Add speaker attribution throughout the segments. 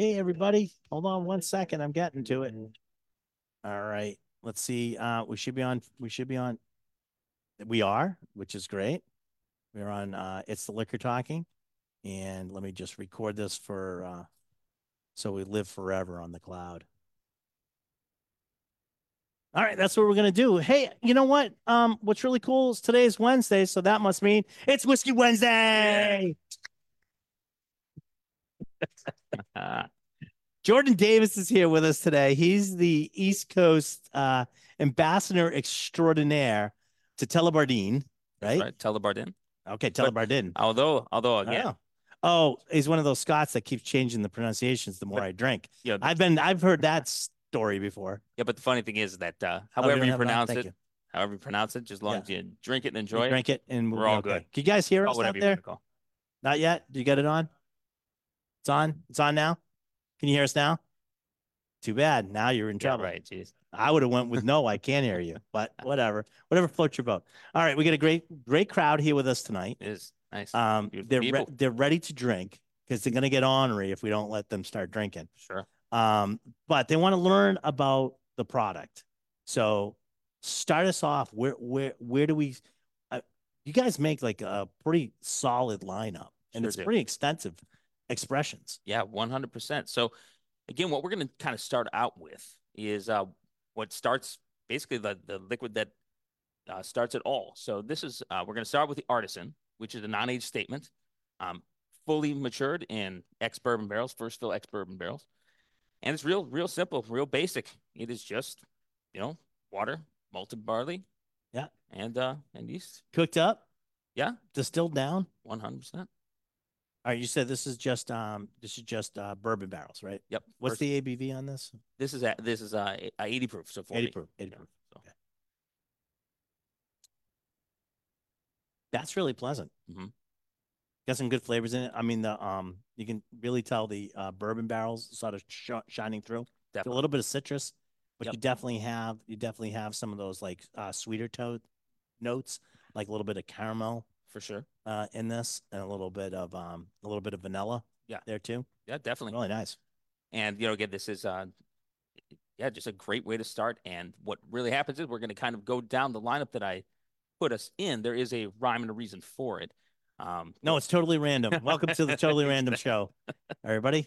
Speaker 1: Hey, everybody, hold on one second. I'm getting to it. All right, let's see. Uh, we should be on, we should be on. We are, which is great. We're on, uh, it's the liquor talking. And let me just record this for, uh, so we live forever on the cloud. All right, that's what we're gonna do. Hey, you know what? Um, what's really cool is today is Wednesday, so that must mean it's Whiskey Wednesday. Jordan Davis is here with us today. He's the East Coast uh, ambassador extraordinaire to Tullibardine, right?
Speaker 2: right? Telebardin.
Speaker 1: Okay,
Speaker 2: But- Although, although again,
Speaker 1: Oh. oh, he's one of those Scots that keeps changing the pronunciations the more
Speaker 2: But-
Speaker 1: I drink.
Speaker 2: yeah,
Speaker 1: I've been, I've heard that story before.
Speaker 2: yeah. But the funny thing is that uh,
Speaker 1: Oh,
Speaker 2: however
Speaker 1: don't
Speaker 2: you pronounce it,
Speaker 1: you.
Speaker 2: however you pronounce it, just as long
Speaker 1: Yeah.
Speaker 2: as you drink it and
Speaker 1: You
Speaker 2: enjoy it,
Speaker 1: drink it, and
Speaker 2: we're all
Speaker 1: okay.
Speaker 2: good.
Speaker 1: Can you guys hear us out there?
Speaker 2: want to call.
Speaker 1: Not yet. Do you get it on? It's on. It's on now. Can you hear us now? Too bad. Now you're in
Speaker 2: Yeah,
Speaker 1: trouble.
Speaker 2: right. Jeez.
Speaker 1: I would have went with no. I can't hear you, but whatever. Whatever floats your boat. All right, we got a great, great crowd here with us tonight.
Speaker 2: It is nice.
Speaker 1: Um,
Speaker 2: Beautiful
Speaker 1: they're re- they're ready to drink because they're gonna get ornery if we don't let them start drinking.
Speaker 2: sure.
Speaker 1: Um, but they want to learn about the product. So start us off. Where where where do we? Uh, you guys make like a pretty solid lineup, and
Speaker 2: Sure
Speaker 1: it's
Speaker 2: do.
Speaker 1: pretty extensive expressions.
Speaker 2: Yeah, one hundred percent. So, again, what we're going to kind of start out with is uh, what starts basically the the liquid that uh, starts it all. So this is uh, we're going to start with the artisan, which is a non-age statement, um, fully matured in ex bourbon barrels, first fill ex bourbon barrels, and it's real, real simple, real basic. It is just, you know, water, malted barley,
Speaker 1: Yeah.
Speaker 2: and uh, and yeast.
Speaker 1: Cooked up,
Speaker 2: Yeah,
Speaker 1: distilled down.
Speaker 2: one hundred percent.
Speaker 1: All right, you said this is just um this is just uh bourbon barrels, right?
Speaker 2: Yep.
Speaker 1: What's
Speaker 2: First-
Speaker 1: the ABV on this?
Speaker 2: This is a, this is uh, eighty proof, so 40.
Speaker 1: 80 proof. 80
Speaker 2: Yeah,
Speaker 1: proof.
Speaker 2: so.
Speaker 1: Okay. That's really pleasant.
Speaker 2: Mhm.
Speaker 1: Got some good flavors in it. I mean, the um, you can really tell the uh, bourbon barrels sort of sh- shining through. A
Speaker 2: Definitely.
Speaker 1: little bit of citrus, but
Speaker 2: Yep.
Speaker 1: you definitely have you definitely have some of those like uh, sweeter toad notes, like a little bit of caramel
Speaker 2: for sure.
Speaker 1: uh, in this, and a little bit of um, a little bit of vanilla.
Speaker 2: Yeah.
Speaker 1: there too.
Speaker 2: Yeah, definitely.
Speaker 1: Really nice.
Speaker 2: And you know, again, this is uh yeah, just a great way to start. And what really happens is we're going to kind of go down the lineup that I put us in. There is a rhyme and a reason for it. Um,
Speaker 1: No, it's totally random. Welcome to the totally random show, everybody.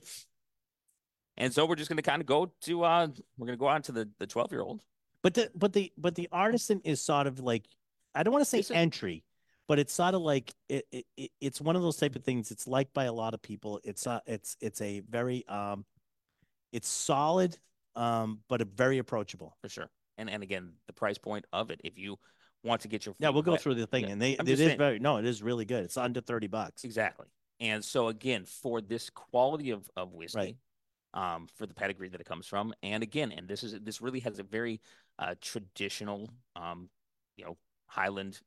Speaker 2: and so we're just going to kind of go to uh we're going to go on to the the 12 year old.
Speaker 1: But the but the but the artisan is sort of like I don't want to say
Speaker 2: It's
Speaker 1: entry, but it's sort of like it, it, it it's one of those type of things. It's liked by a lot of people. It's a, it's it's a very um it's solid um but a very approachable.
Speaker 2: for sure. And and again, the price point of it, if you want to get your
Speaker 1: Yeah, we'll go
Speaker 2: wet-
Speaker 1: through the thing
Speaker 2: Yeah,
Speaker 1: and they
Speaker 2: I'm
Speaker 1: it
Speaker 2: saying.
Speaker 1: very no, it is really good. It's under 30 bucks.
Speaker 2: Exactly. And so again, for this quality of, of whiskey, right. um, for the pedigree that it comes from, and again, and this is this really has a very uh, traditional, um, you know, Highland,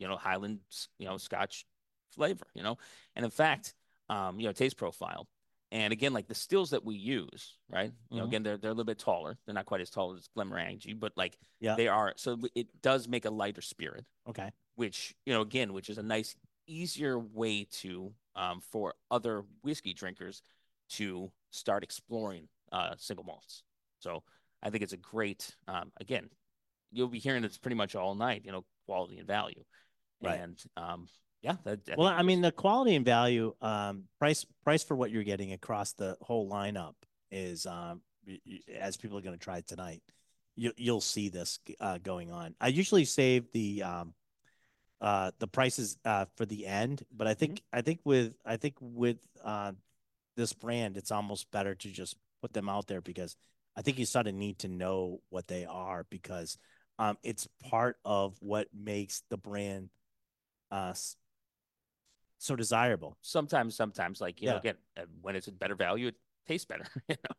Speaker 2: you know, Highland, you know, Scotch flavor, you know, and in fact, um, you know, taste profile. And again, like the stills that we use, right? You know,
Speaker 1: Mhm.
Speaker 2: again, they're they're a little bit taller. They're not quite as tall as Glenmorangie, but like
Speaker 1: Yeah.
Speaker 2: they are. So it does make a lighter spirit
Speaker 1: Okay.
Speaker 2: which you know again which is a nice easier way to um, for other whiskey drinkers to start exploring uh, single malts so i think it's a great um, again you'll be hearing this pretty much all night you know quality and value
Speaker 1: Right.
Speaker 2: and um, yeah that,
Speaker 1: Well, I mean, the quality and value, um, price price for what you're getting across the whole lineup is, um, as people are going to try it tonight, you you'll see this uh, going on. I usually save the um, uh, the prices uh, for the end, but I think I think with I think with uh, this brand, it's almost better to just put them out there because I think you sort of need to know what they are because um, it's part of what makes the brand uh, so desirable.
Speaker 2: sometimes sometimes like you know
Speaker 1: Yeah.
Speaker 2: again uh, when it's a better value it tastes better you know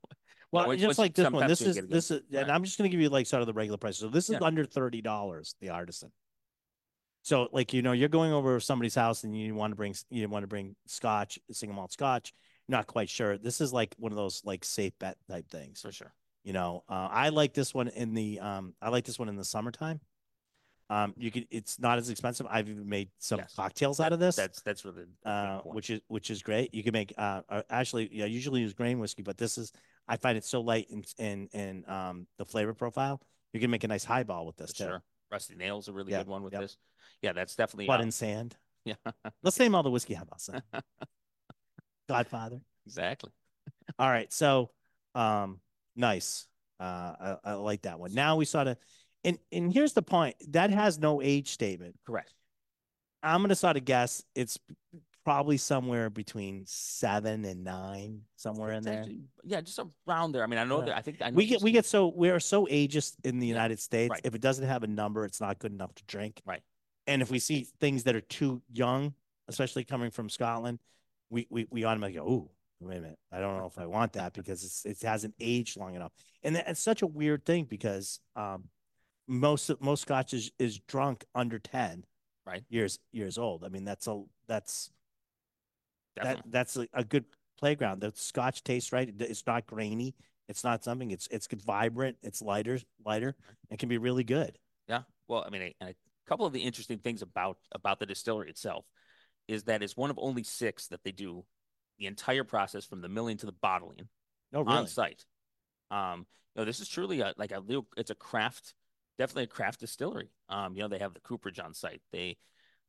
Speaker 1: Well,
Speaker 2: when-
Speaker 1: just like this one, this is
Speaker 2: get a good-
Speaker 1: this is, and
Speaker 2: right.
Speaker 1: I'm just going to give you like sort of the regular price. So this is
Speaker 2: Yeah.
Speaker 1: under thirty dollars, the artisan. So like you know, you're going over somebody's house and you want to bring you want to bring Scotch, single malt Scotch. Not quite sure. This is like one of those like safe bet type things.
Speaker 2: for sure
Speaker 1: You know, uh, I like this one in the um, I like this one in the summertime. Um, you can. It's not as expensive. I've even made some
Speaker 2: Yes.
Speaker 1: cocktails out of this.
Speaker 2: That's that's really the
Speaker 1: uh,
Speaker 2: point.
Speaker 1: which is which is great. You can make uh, uh, actually, yeah, I usually use grain whiskey, but this is I find it so light in in in um the flavor profile. You can make a nice highball with this
Speaker 2: For
Speaker 1: too.
Speaker 2: sure. Rusty Nail's is a really
Speaker 1: Yeah,
Speaker 2: good one with
Speaker 1: yep.
Speaker 2: this. Yeah, that's definitely
Speaker 1: Blood and sand.
Speaker 2: yeah,
Speaker 1: Let's name all the whiskey highballs. then. Godfather.
Speaker 2: exactly.
Speaker 1: All right, so um, nice. Uh, I, I like that one. Now we sort of, and and here's the point that has no age statement.
Speaker 2: Correct.
Speaker 1: I'm gonna sort of guess it's probably somewhere between seven and nine, somewhere in there.
Speaker 2: yeah, just around there. I mean, I know
Speaker 1: Yeah.
Speaker 2: that I think I
Speaker 1: we get we get so we are so ageist in the
Speaker 2: Yeah,
Speaker 1: United States.
Speaker 2: right.
Speaker 1: If it doesn't have a number, it's not good enough to drink.
Speaker 2: Right.
Speaker 1: And if we see things that are too young, especially coming from Scotland, we we we automatically go, "Ooh, wait a minute, I don't know if I want that because it's it hasn't aged long enough." And it's such a weird thing because um, most most Scotch is is drunk under ten
Speaker 2: Right.
Speaker 1: years years old. I mean, that's a that's that that's a, a good playground. The Scotch tastes right. It's not grainy. It's not something. It's it's vibrant. It's lighter, lighter. It can be really good.
Speaker 2: Yeah. Well, I mean, a, a couple of the interesting things about about the distillery itself is that it's one of only six that they do the entire process from the milling to the bottling
Speaker 1: Oh,
Speaker 2: on site. Um, you know, this is truly a, like a little, it's a craft, definitely a craft distillery. Um, you know, they have the cooperage on site. They,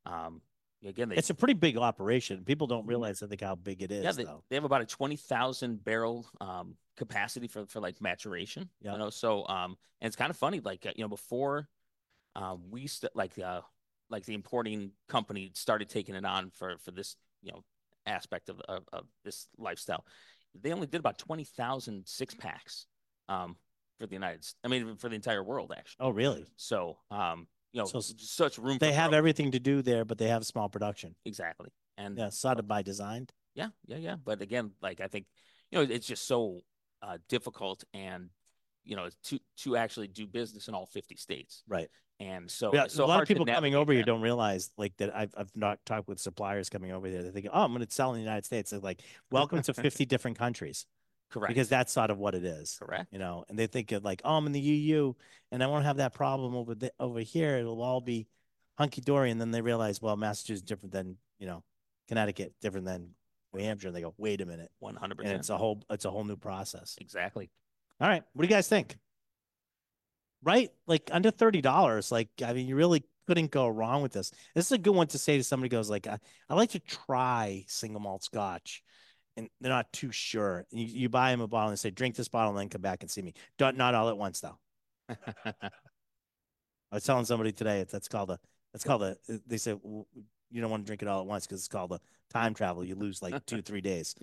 Speaker 2: um, again, they,
Speaker 1: It's a pretty big operation. People don't realize, I think, how big it is.
Speaker 2: Mm-hmm. yeah, they,
Speaker 1: though.
Speaker 2: they have about a 20,000 barrel, um, capacity for, for like maturation,
Speaker 1: Yeah.
Speaker 2: you know, so, um, and it's kind of funny, like, uh, you know, before, um, we, st- like, uh, like the importing company started taking it on for, for this, you know, aspect of, of, of this lifestyle. They only did about 20,000 six packs, um, for the United, I mean, for the entire world, actually.
Speaker 1: Oh, really?
Speaker 2: So, um, you know,
Speaker 1: So
Speaker 2: such room.
Speaker 1: They have
Speaker 2: growth.
Speaker 1: everything to do there, but they have small production.
Speaker 2: exactly, and
Speaker 1: Yeah, sort of by design.
Speaker 2: yeah, yeah, yeah. But again, like I think, you know, it's just so uh, difficult and you know to to actually do business in all fifty states,
Speaker 1: Right.
Speaker 2: and so
Speaker 1: Yeah,
Speaker 2: so
Speaker 1: a lot of people coming over here don't realize like that. I've I've not talked with suppliers coming over there. They think, oh, I'm going to sell in the United States. They're like, welcome to 50 different countries
Speaker 2: correct
Speaker 1: because that's sort of what it is.
Speaker 2: correct.
Speaker 1: you know, and they think of like, oh, I'm in the EU and I won't have that problem over the, over here. It'll all be hunky dory. And then they realize, well, Massachusetts is different than, you know, Connecticut, different than New Hampshire. And they go, wait a minute.
Speaker 2: One hundred
Speaker 1: And
Speaker 2: percent.
Speaker 1: it's a whole, it's a whole new process.
Speaker 2: Exactly.
Speaker 1: All right. What do you guys think? Right? Like under $30. Like, I mean, you really couldn't go wrong with this. This is a good one to say to somebody who goes like, I, I like to try single malt scotch. And they're not too sure. You, you buy them a bottle and say, drink this bottle and then come back and see me. Don't, not all at once though. I was telling somebody today that's called a that's called a they said "W- you don't want to drink it all at once because it's called a time travel. You lose like two three days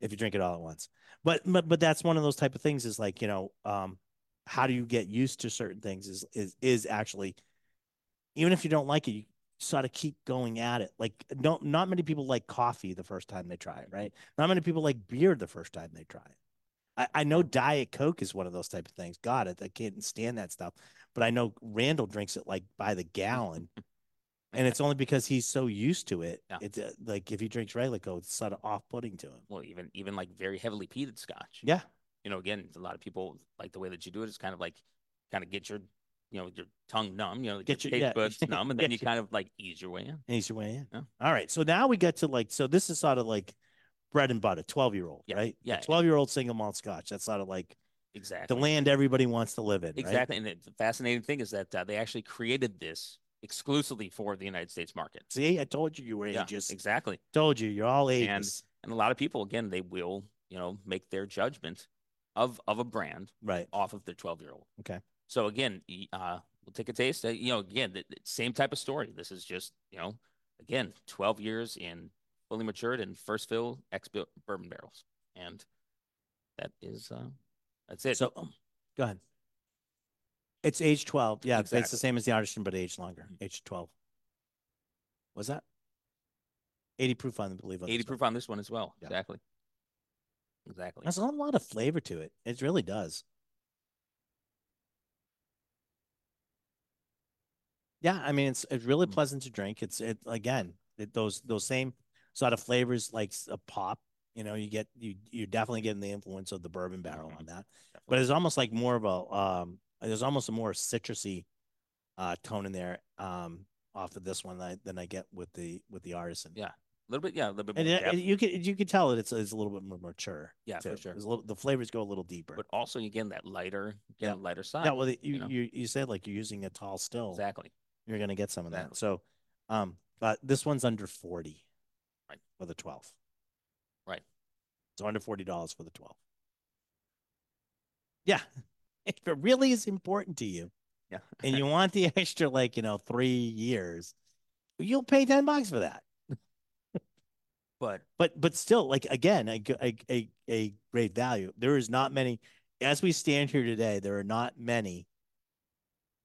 Speaker 1: if you drink it all at once. But but but that's one of those type of things is like you know um how do you get used to certain things is is is actually even if you don't like it you sort of keep going at it. Like don't not many people like coffee the first time they try it, right? Not many people like beer the first time they try it. I, I know Diet Coke is one of those type of things. God, I, I can't stand that stuff. But I know Randall drinks it like by the gallon, and it's only because he's so used to it.
Speaker 2: Yeah.
Speaker 1: It's uh, like if he drinks regular Coke, it's sort of off-putting to him.
Speaker 2: well, even even like very heavily peated scotch.
Speaker 1: Yeah,
Speaker 2: You know, again, a lot of people like the way that you do it is kind of like kind of get your you know your tongue numb. You know,
Speaker 1: Get your-
Speaker 2: your
Speaker 1: yeah.
Speaker 2: taste buds numb, and then
Speaker 1: Get
Speaker 2: you kind of like ease your way in.
Speaker 1: and he's your way in.
Speaker 2: Yeah.
Speaker 1: All right, so now we get to like so this is sort of like bread and butter, twelve-year-old,
Speaker 2: Yeah,
Speaker 1: right?
Speaker 2: yeah.
Speaker 1: twelve-year-old single malt Scotch. That's sort of like
Speaker 2: Exactly.
Speaker 1: the land everybody wants to live in. right?
Speaker 2: Exactly. And the fascinating thing is that uh, they actually created this exclusively for the United States market.
Speaker 1: See, I told you you were ageist.
Speaker 2: exactly.
Speaker 1: Told you you're all ages.
Speaker 2: And a lot of people, again, they will, you know, make their judgment of of a brand
Speaker 1: right.
Speaker 2: off of their 12 year old.
Speaker 1: Okay.
Speaker 2: So again, uh, we'll take a taste. Uh, you know, again, the, the same type of story. This is just, you know, again, 12 years in fully matured and first fill ex bourbon barrels. And that is, uh, that's it.
Speaker 1: So go ahead. It's age 12. Yeah, it's the same as the artisan, but age longer. Age 12. Was that? 80 proof on, I believe. on
Speaker 2: 80
Speaker 1: this one.
Speaker 2: proof on this one as well.
Speaker 1: Yeah.
Speaker 2: Exactly. Exactly.
Speaker 1: There's a lot of flavor to it. It really does. Yeah, I mean it's it's really
Speaker 2: Mm.
Speaker 1: pleasant to drink. It's it again it, those those same sort of flavors like a pop. You know, you get you you're definitely getting the influence of the bourbon barrel
Speaker 2: Mhm.
Speaker 1: on that. But it's almost like more of a um. There's almost a more citrusy uh, tone in there um, off of this one than I, than I get with the with the artisan.
Speaker 2: Yeah. A little bit, yeah, a little bit
Speaker 1: And,
Speaker 2: more
Speaker 1: it- and you can you can tell that it's it's a little bit more mature.
Speaker 2: Yeah, for sure.
Speaker 1: Little, the flavors go a little deeper.
Speaker 2: but also again that lighter,
Speaker 1: Yeah.
Speaker 2: lighter side.
Speaker 1: yeah, well, the- you
Speaker 2: know?
Speaker 1: you you said like you're using a tall still.
Speaker 2: exactly.
Speaker 1: You're gonna get some of that. So, um, but this one's under forty.
Speaker 2: Right.
Speaker 1: For the twelve.
Speaker 2: Right.
Speaker 1: So under forty dollars for the twelve. Yeah. If it really is important to you
Speaker 2: Yeah.
Speaker 1: and you want the extra like, you know, three years, you'll pay ten bucks for that.
Speaker 2: But
Speaker 1: But but still, like again, a a a great value. There is not many as we stand here today, there are not many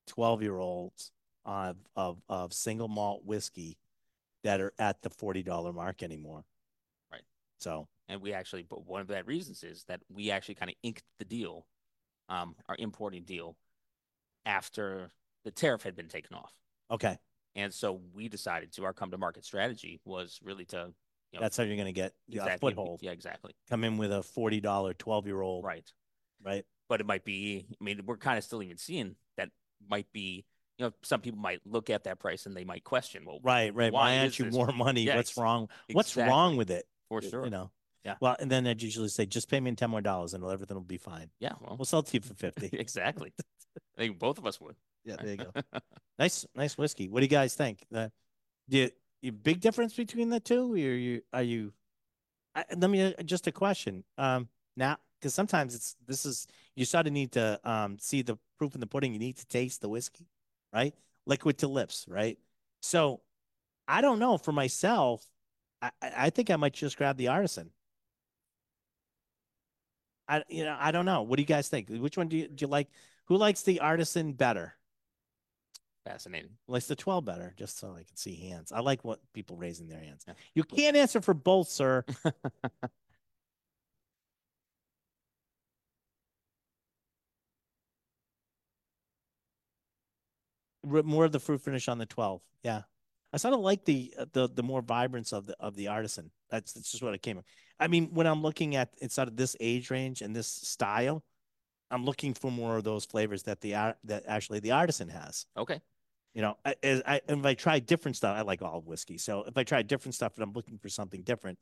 Speaker 1: 12 year olds of of of single malt whiskey that are at the $40 mark anymore.
Speaker 2: Right.
Speaker 1: So
Speaker 2: and we actually, but one of that reasons is that we actually kind of inked the deal, um, our importing deal, after the tariff had been taken off.
Speaker 1: okay.
Speaker 2: And so we decided to our come to market strategy was really to you know,
Speaker 1: That's how you're gonna get a foothold.
Speaker 2: Yeah, exactly.
Speaker 1: Come in with a $40 12 year old.
Speaker 2: Right.
Speaker 1: Right.
Speaker 2: But it might be, I mean, we're kind of still even seeing that might be, you know, some people might look at that price and they might question, well,
Speaker 1: Right, right.
Speaker 2: Why
Speaker 1: Why, aren't you
Speaker 2: this-
Speaker 1: more money?
Speaker 2: Yeah,
Speaker 1: What's wrong? What's wrong with it?
Speaker 2: for sure.
Speaker 1: You know.
Speaker 2: Yeah.
Speaker 1: Well, and then I'd usually say, just pay me ten more dollars and everything will be fine.
Speaker 2: Yeah, well,
Speaker 1: We'll sell it to you for fifty.
Speaker 2: exactly. I think both of us would.
Speaker 1: yeah, there you go. nice, nice whiskey. What do you guys think? Uh, do you, you big difference between the two? Or you are you? I, let me uh, just a question. Um, now because sometimes it's this is you sort of need to um see the proof in the pudding. You need to taste the whiskey, right? Liquid to lips, right? So I don't know for myself. I I think I might just grab the artisan. I you know I don't know. What do you guys think? Which one do you do you like? Who likes the artisan better?
Speaker 2: Fascinating.
Speaker 1: likes the 12 better, just so I can see hands. I like what people raising their hands. You can't answer for both, sir. More of the fruit finish on the 12. Yeah. I sort of like the uh, the the more vibrance of the of the artisan. That's that's just what it came. I mean, when I'm looking at inside of this age range and this style, I'm looking for more of those flavors that the art that actually the artisan has.
Speaker 2: Okay.
Speaker 1: You know, I, as I if I try different stuff, I like all whiskey. So if I try different stuff and I'm looking for something different,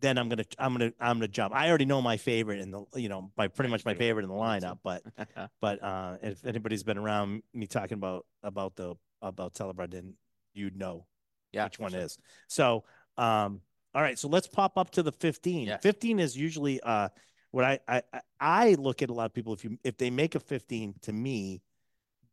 Speaker 1: then I'm gonna I'm gonna I'm gonna jump. I already know my favorite in the you know my pretty much my
Speaker 2: favorite.
Speaker 1: in the lineup. But but uh, if anybody's been around me talking about about the about then you'd know
Speaker 2: yeah.
Speaker 1: which one
Speaker 2: sure.
Speaker 1: is. So um, all right, so let's pop up to the 15.
Speaker 2: Yes.
Speaker 1: 15 is usually uh what I, I I- I look at a lot of people if you if they make a 15 to me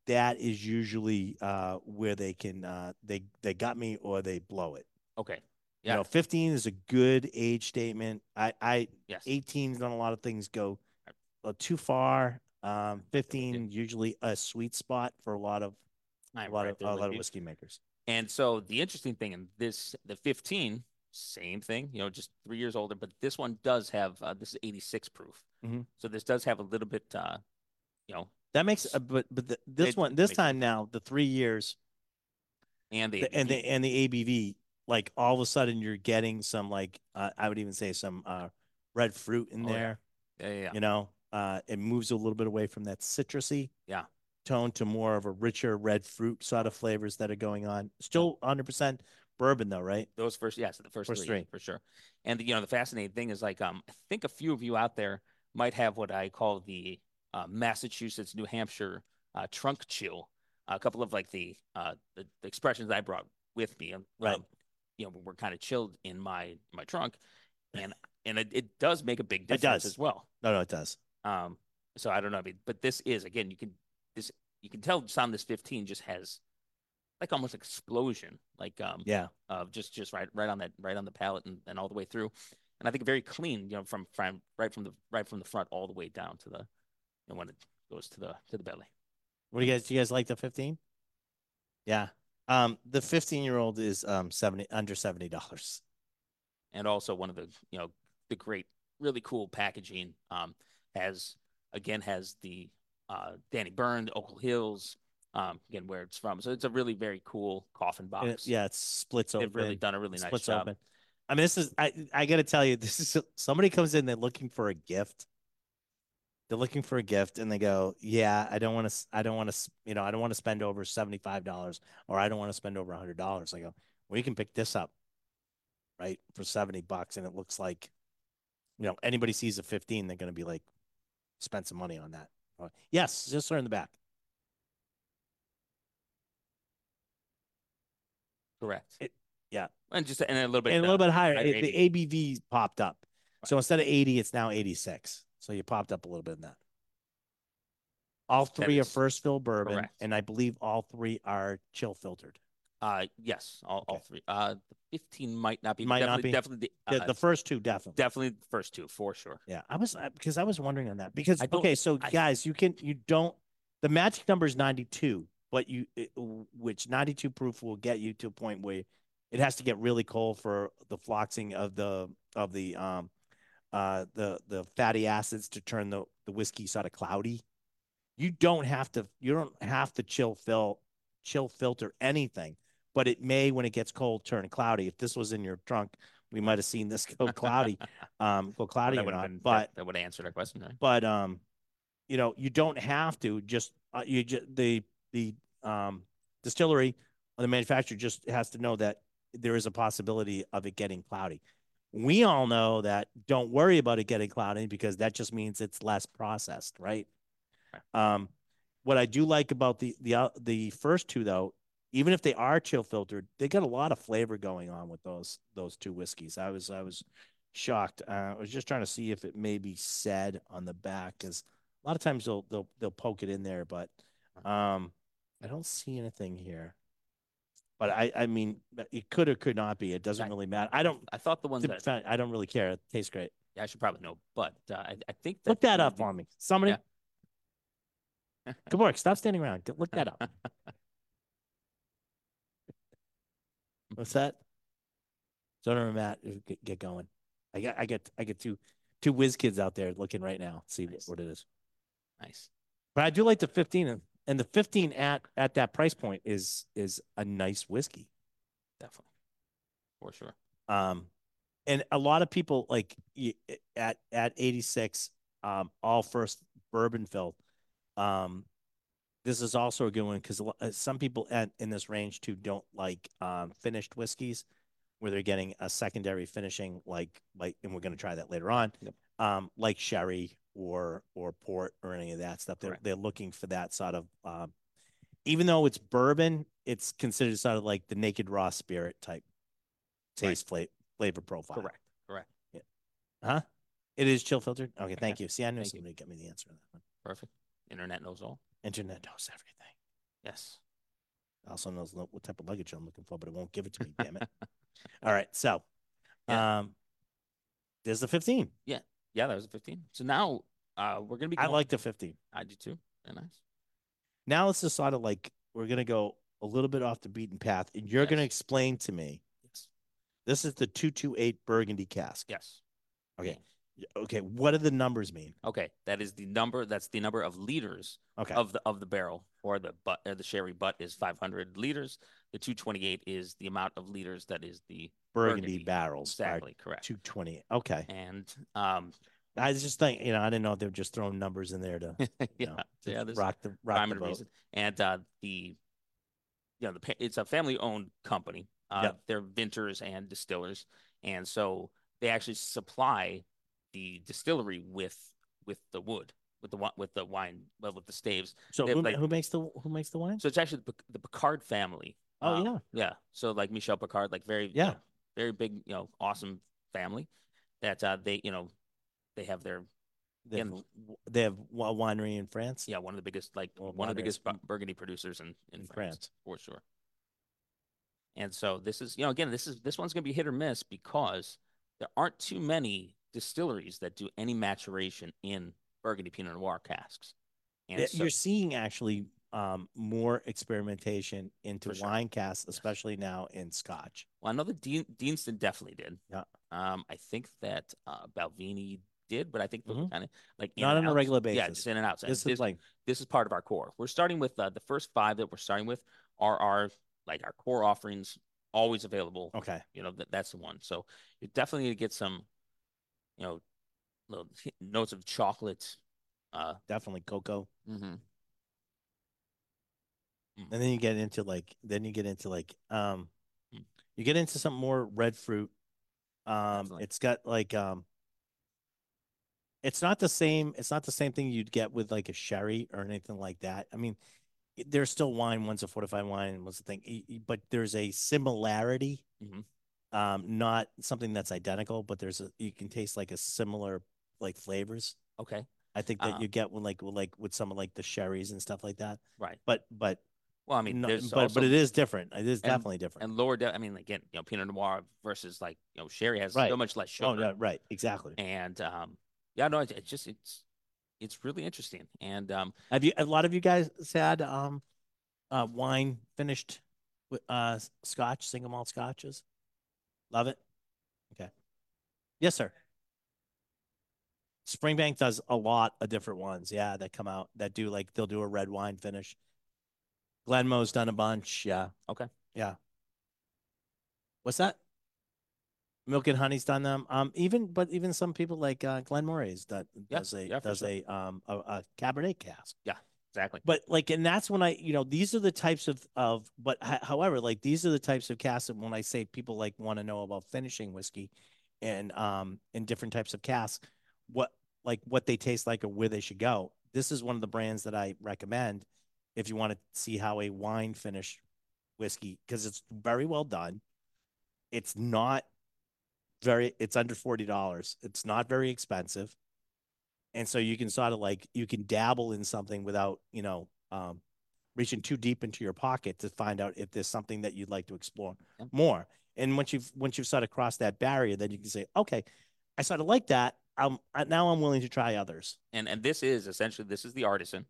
Speaker 1: that is usually uh where they can uh they they got me or they blow it.
Speaker 2: Okay.
Speaker 1: You
Speaker 2: Yeah.
Speaker 1: know, 15 is a good age statement. I I
Speaker 2: Yes.
Speaker 1: 18's done a lot of things go uh, too far. Um 15 usually a sweet spot for a lot of a lot
Speaker 2: right
Speaker 1: of a lot of whiskey makers.
Speaker 2: And so the interesting thing in this, the 15, same thing, you know, just three years older, but this one does have, uh, this is 86 proof.
Speaker 1: Mhm.
Speaker 2: So this does have a little bit, uh, you know,
Speaker 1: That makes uh, but but the, this
Speaker 2: It
Speaker 1: one this time now the 3 years
Speaker 2: and the,
Speaker 1: the, and the and the ABV, like all of a sudden you're getting some like uh, I would even say some uh, red fruit in
Speaker 2: Oh,
Speaker 1: there.
Speaker 2: yeah, yeah, yeah.
Speaker 1: You know, uh, it moves a little bit away from that citrusy
Speaker 2: Yeah.
Speaker 1: tone to more of a richer red fruit sort of flavors that are going on. Still 100 percent bourbon though, right?
Speaker 2: Those first, yes, the first,
Speaker 1: First
Speaker 2: three,
Speaker 1: three.
Speaker 2: for sure. And you know, the fascinating thing is like, um, I think a few of you out there might have what I call the uh, Massachusetts, New Hampshire uh, trunk chill. a couple of like the uh the, the expressions I brought with me, um,
Speaker 1: Right.
Speaker 2: um, you know, were kind of chilled in my my trunk, and and it, it does make a big difference
Speaker 1: does.
Speaker 2: as well.
Speaker 1: No, no, it does.
Speaker 2: Um, so I don't know, I mean, but this is again, you can this you can tell some this 15 just has like almost explosion, like um
Speaker 1: Yeah.
Speaker 2: of just just right right on that right on the palate and, and all the way through, and I think very clean, you know, from from right from the right from the front all the way down to the, and when it goes to the to the belly.
Speaker 1: What do you guys do? You guys like the 15? Yeah. Um, the 15 year old is um 70 under 70 dollars.
Speaker 2: and also one of the you know the great really cool packaging um has again has the uh danny byrne oak hills um again where it's from so it's a really very cool coffin box
Speaker 1: it- yeah, it splits open.
Speaker 2: they've really done a really nice job
Speaker 1: open. I mean, this is I I got to tell you, this is somebody comes in they're looking for a gift. They're looking for a gift and they go, yeah, I don't want to, I don't want to, you know, I don't want to spend over $75 or I don't want to spend over $100. I go, well, you can pick this up, right, for 70 bucks. And it looks like, you know, anybody sees a 15, they're going to be like, spend some money on that. Yes, just in the back.
Speaker 2: Correct.
Speaker 1: It- yeah.
Speaker 2: And just and a little bit
Speaker 1: and a little bit higher. it- the ABV popped up. So instead of 80, it's now 86. So you popped up a little bit in that. All three are
Speaker 2: is
Speaker 1: first fill bourbon,
Speaker 2: correct.
Speaker 1: and I believe all three are chill filtered.
Speaker 2: Uh, yes, all, all
Speaker 1: Okay.
Speaker 2: three. Uh, the fifteen might not be.
Speaker 1: Might not
Speaker 2: definitely,
Speaker 1: be.
Speaker 2: Definitely, the,
Speaker 1: The,
Speaker 2: uh,
Speaker 1: the first two definitely.
Speaker 2: definitely the first two for sure.
Speaker 1: Yeah, I was because I was wondering on that because
Speaker 2: I don't-
Speaker 1: okay, so
Speaker 2: I-
Speaker 1: guys, you can you don't the magic number is 92, but you it, which 92 proof will get you to a point where it has to get really cold for the floxing of the of the um uh the the fatty acids to turn the the whiskey sort of cloudy. You don't have to you don't have to chill fill chill filter anything, but it may when it gets cold turn cloudy. If this was in your trunk, we might have seen this go cloudy, um, go
Speaker 2: Well,
Speaker 1: cloudy
Speaker 2: that
Speaker 1: or not.
Speaker 2: been
Speaker 1: but
Speaker 2: that, that would answer that question.
Speaker 1: But um you know you don't have to just uh, you just the the um distillery or the manufacturer just has to know that there is a possibility of it getting cloudy we all know that don't worry about it getting cloudy because that just means it's less processed right um what i do like about the the uh, the first two though even if they are chill filtered they got a lot of flavor going on with those those two whiskeys i was i was shocked. Uh, I was just trying to see if it maybe said on the back because a lot of times they'll they'll they'll poke it in there, but um, I don't see anything here. But I I mean it could or could not be. It doesn't
Speaker 2: I-
Speaker 1: really matter. I don't.
Speaker 2: I thought the ones that
Speaker 1: I don't really care. It tastes great.
Speaker 2: yeah, I should probably know, but uh, I, I think that
Speaker 1: Look that up on me. Somebody. Good work. stop standing around. Look that up. What's that? Zoner and Matt, get, get going. I got I get I get two two whiz kids out there looking right now. See what,
Speaker 2: Nice.
Speaker 1: what it is.
Speaker 2: nice.
Speaker 1: But I do like the 15 and, and the 15 at at that price point is is a nice whiskey.
Speaker 2: Definitely, for sure.
Speaker 1: Um and a lot of people like at at 86 um all first bourbon filled. Um this is also a good one cuz some people at, in this range too don't like um finished whiskeys where they're getting a secondary finishing like like and we're going to try that later on.
Speaker 2: Yep.
Speaker 1: Um like sherry or or port or any of that stuff. They're
Speaker 2: Correct.
Speaker 1: they're looking for that sort of um even though it's bourbon, it's considered sort of like the naked raw spirit type taste fla- flavor profile.
Speaker 2: Correct. Correct. Yeah.
Speaker 1: Huh? It is chill filtered. Okay, thank
Speaker 2: Okay.
Speaker 1: you. See, I knew
Speaker 2: Thank you.
Speaker 1: somebody got me the answer to that one.
Speaker 2: Perfect. Internet knows all.
Speaker 1: Internet knows everything.
Speaker 2: Yes.
Speaker 1: Also knows what type of luggage I'm looking for, but it won't give it to me. damn it! All right, so,
Speaker 2: Yeah.
Speaker 1: um, there's the 15.
Speaker 2: Yeah, Yeah, that was a fifteen. So now uh, we're gonna be.
Speaker 1: I like the 15.
Speaker 2: I do too. Very nice.
Speaker 1: Now let's decide. like we're gonna go a little bit off the beaten path, and you're gonna explain to me.
Speaker 2: Yes.
Speaker 1: This is the 228 Burgundy cask.
Speaker 2: Yes.
Speaker 1: Okay. Okay. What do the numbers mean?
Speaker 2: Okay, that is the number. That's the number of liters
Speaker 1: Okay.
Speaker 2: of the of the barrel, or the butt, or the sherry butt is 500 liters. The 228 is the amount of liters that is the
Speaker 1: Burgundy,
Speaker 2: Burgundy.
Speaker 1: barrels
Speaker 2: exactly correct.
Speaker 1: 220. Okay.
Speaker 2: And um,
Speaker 1: I was just think, you know, I didn't know if they were just throwing numbers in there to, you
Speaker 2: yeah,
Speaker 1: know, to
Speaker 2: yeah,
Speaker 1: rock the rock the
Speaker 2: and
Speaker 1: boat.
Speaker 2: reason. And uh, the you know the it's a family owned company. Uh,
Speaker 1: Yep.
Speaker 2: They're vintners and distillers, and so they actually supply the distillery with with the wood, with the with the wine, well, with the staves.
Speaker 1: So who,
Speaker 2: like-
Speaker 1: who makes the who makes the wine?
Speaker 2: So it's actually the, the Picard family.
Speaker 1: Oh
Speaker 2: Uh,
Speaker 1: yeah,
Speaker 2: yeah. So like Michel Picard, like very you
Speaker 1: Yeah.
Speaker 2: know, very big, you know, awesome family that uh, they you know they have their
Speaker 1: they have,
Speaker 2: and-
Speaker 1: they have a winery in France.
Speaker 2: yeah one of the biggest like
Speaker 1: Well,
Speaker 2: one of the biggest Burgundy producers in in,
Speaker 1: in
Speaker 2: France,
Speaker 1: France.
Speaker 2: for sure. And so this is you know again this is this one's gonna be hit or miss because there aren't too many distilleries that do any maturation in Burgundy Pinot Noir casks. And so,
Speaker 1: You're seeing actually um, more experimentation into
Speaker 2: sure.
Speaker 1: wine casks, especially now in Scotch.
Speaker 2: well, I know that Dean, Deanston definitely did.
Speaker 1: Yeah.
Speaker 2: Um, I think that uh, Balvenie did, but I think those
Speaker 1: Mhm.
Speaker 2: kind of like
Speaker 1: Not on a regular
Speaker 2: Yeah,
Speaker 1: basis.
Speaker 2: just in and out. And
Speaker 1: This is like
Speaker 2: this is part of our core. We're starting with uh, the first five that we're starting with are our like our core offerings, always available.
Speaker 1: okay,
Speaker 2: You know that that's the one. So you definitely need to get some, you know, little notes of chocolate, Uh,
Speaker 1: definitely cocoa.
Speaker 2: mhm.
Speaker 1: And then you get into like, then you get into like, um,
Speaker 2: Hmm.
Speaker 1: you get into some more red fruit. Um,
Speaker 2: Definitely.
Speaker 1: it's got like, um, it's not the same. It's not the same thing you'd get with like a sherry or anything like that. I mean, there's still wine. One's a fortified wine, and one's a thing. But there's a similarity.
Speaker 2: Mhm.
Speaker 1: Um, not something that's identical, but there's a you can taste like a similar like flavors.
Speaker 2: Okay.
Speaker 1: I think that
Speaker 2: Uh-huh.
Speaker 1: you get when like with like with some of like the sherries and stuff like that.
Speaker 2: Right.
Speaker 1: But but
Speaker 2: Well, I mean,
Speaker 1: no- but
Speaker 2: also,
Speaker 1: but it is different. It is
Speaker 2: and-
Speaker 1: definitely different.
Speaker 2: and lower. De- I mean, again, you know, Pinot Noir versus like you know sherry has
Speaker 1: Right.
Speaker 2: so much less sugar.
Speaker 1: Oh, yeah, right, exactly.
Speaker 2: And um, yeah, no, it, it's just it's it's really interesting. And um,
Speaker 1: Have you a lot of you guys had um uh wine finished with uh scotch, single malt scotches? Love it? Okay. Yes, sir. Springbank does a lot of different ones, yeah, that come out that do like they'll do a red wine finish. Glenmoe's done a bunch, yeah.
Speaker 2: Okay.
Speaker 1: Yeah. What's that? Milk and Honey's done them. Um, even but even some people like uh Glenmorangie that
Speaker 2: Yeah,
Speaker 1: does a
Speaker 2: yeah,
Speaker 1: does
Speaker 2: sure.
Speaker 1: a um a, a Cabernet cask Yeah,
Speaker 2: exactly.
Speaker 1: but like and that's when i you know these are the types of of but however like these are the types of casks and when i say people like want to know about finishing whiskey and um in different types of casks what like what they taste like or where they should go this is one of the brands that i recommend if you want to see how a wine finish whiskey because it's very well done it's not very it's under $40 it's not very expensive. And so you can sort of like you can dabble in something without you know um, reaching too deep into your pocket to find out if there's something that you'd like to explore
Speaker 2: Yeah.
Speaker 1: more. And once you've once you've sort of crossed that barrier then you can say okay i sort of like that. Um now i'm willing to try others.
Speaker 2: And and this is essentially this is the artisan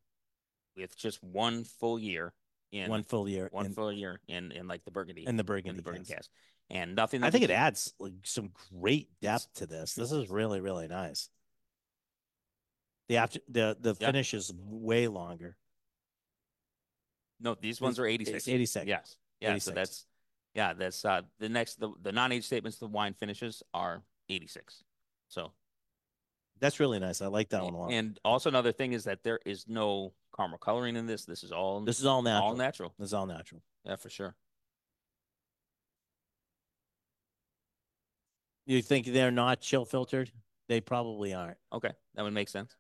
Speaker 2: with just one full year in
Speaker 1: one full year
Speaker 2: one
Speaker 1: in,
Speaker 2: full year in in like the Burgundy
Speaker 1: in the burgundy,
Speaker 2: the Burgundy cast, and nothing.
Speaker 1: i think it adds like some great depth to this this is really really nice the after the the
Speaker 2: Yeah.
Speaker 1: finish is way longer
Speaker 2: No, these ones are eighty six.
Speaker 1: 86
Speaker 2: Yes. Yeah.
Speaker 1: 86.
Speaker 2: So that's yeah. That's uh the next the the non age statements the wine finishes are eighty six. So
Speaker 1: that's really nice i like that one a lot
Speaker 2: and also another thing is that there is no caramel coloring in this. This is all
Speaker 1: this is all natural
Speaker 2: all natural.
Speaker 1: this is all natural
Speaker 2: Yeah, for sure.
Speaker 1: You think they're not chill filtered? They probably aren't.
Speaker 2: Okay, that would make sense.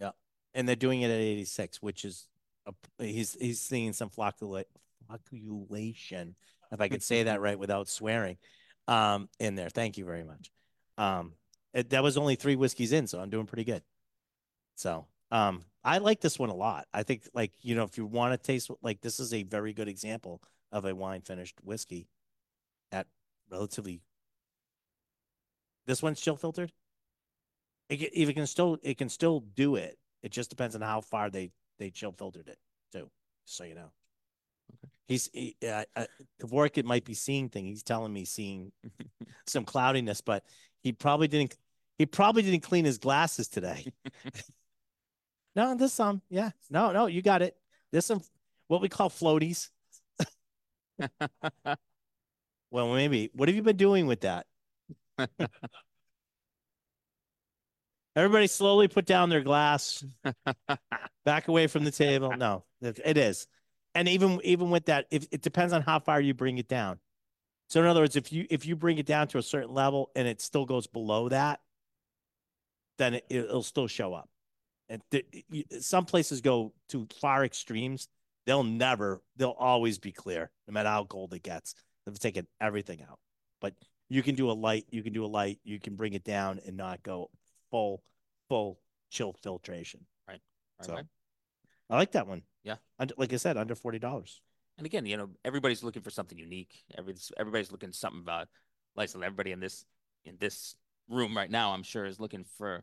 Speaker 1: Yeah, and they're doing it at 86, which is a, he's he's seeing some floccula, flocculation, if I could say that right without swearing, um, in there. Thank you very much. Um, it, that was only three whiskeys in, so I'm doing pretty good. So, um, I like this one a lot. I think, like you know, if you want to taste like this is a very good example of a wine finished whiskey at relatively. This one's chill filtered. It, ca- it can still, it can still do it. It just depends on how far they they chill filtered it too. So you know. He's he, uh, uh, it might be seeing thing. He's telling me seeing some cloudiness, but he probably didn't. He probably didn't clean his glasses today. no, this some yeah. No, no, you got it. There's some what we call floaties. Well, maybe. What have you been doing with that? Everybody slowly put down their glass, back away from the table. No, it is. And even even with that, if it depends on how far you bring it down. So in other words, if you if you bring it down to a certain level and it still goes below that, then it, it'll still show up. And th- some places go to far extremes. They'll never, they'll always be clear, no matter how cold it gets. They've taken everything out. But you can do a light, you can do a light, you can bring it down and not go full, full chill filtration.
Speaker 2: Right,
Speaker 1: So
Speaker 2: right.
Speaker 1: I like that one.
Speaker 2: Yeah.
Speaker 1: Under, like I said, under forty dollars.
Speaker 2: And again, you know, everybody's looking for something unique. Everybody's everybody's looking something about like so everybody in this in this room right now, I'm sure, is looking for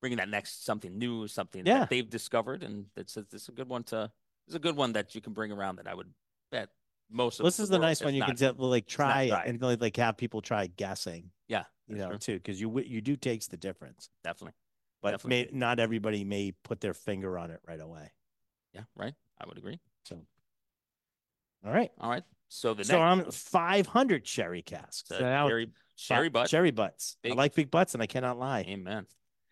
Speaker 2: bringing that next something new, something
Speaker 1: Yeah.
Speaker 2: that they've discovered, and it's a, it's a good one to it's a good one that you can bring around that I would bet most of
Speaker 1: This is the nice one you
Speaker 2: not-
Speaker 1: can like try and like, like have people try guessing.
Speaker 2: Yeah,
Speaker 1: You know,
Speaker 2: true.
Speaker 1: too, because you you do taste the difference,
Speaker 2: definitely.
Speaker 1: But may, not everybody may put their finger on it right away.
Speaker 2: Yeah, right. I would agree.
Speaker 1: So, all right.
Speaker 2: All right. So the
Speaker 1: So
Speaker 2: next
Speaker 1: I'm 500 sherry casks. So now
Speaker 2: cherry cherry
Speaker 1: fi-
Speaker 2: butt.
Speaker 1: Cherry butts. I like big butts, and I cannot lie.
Speaker 2: Amen.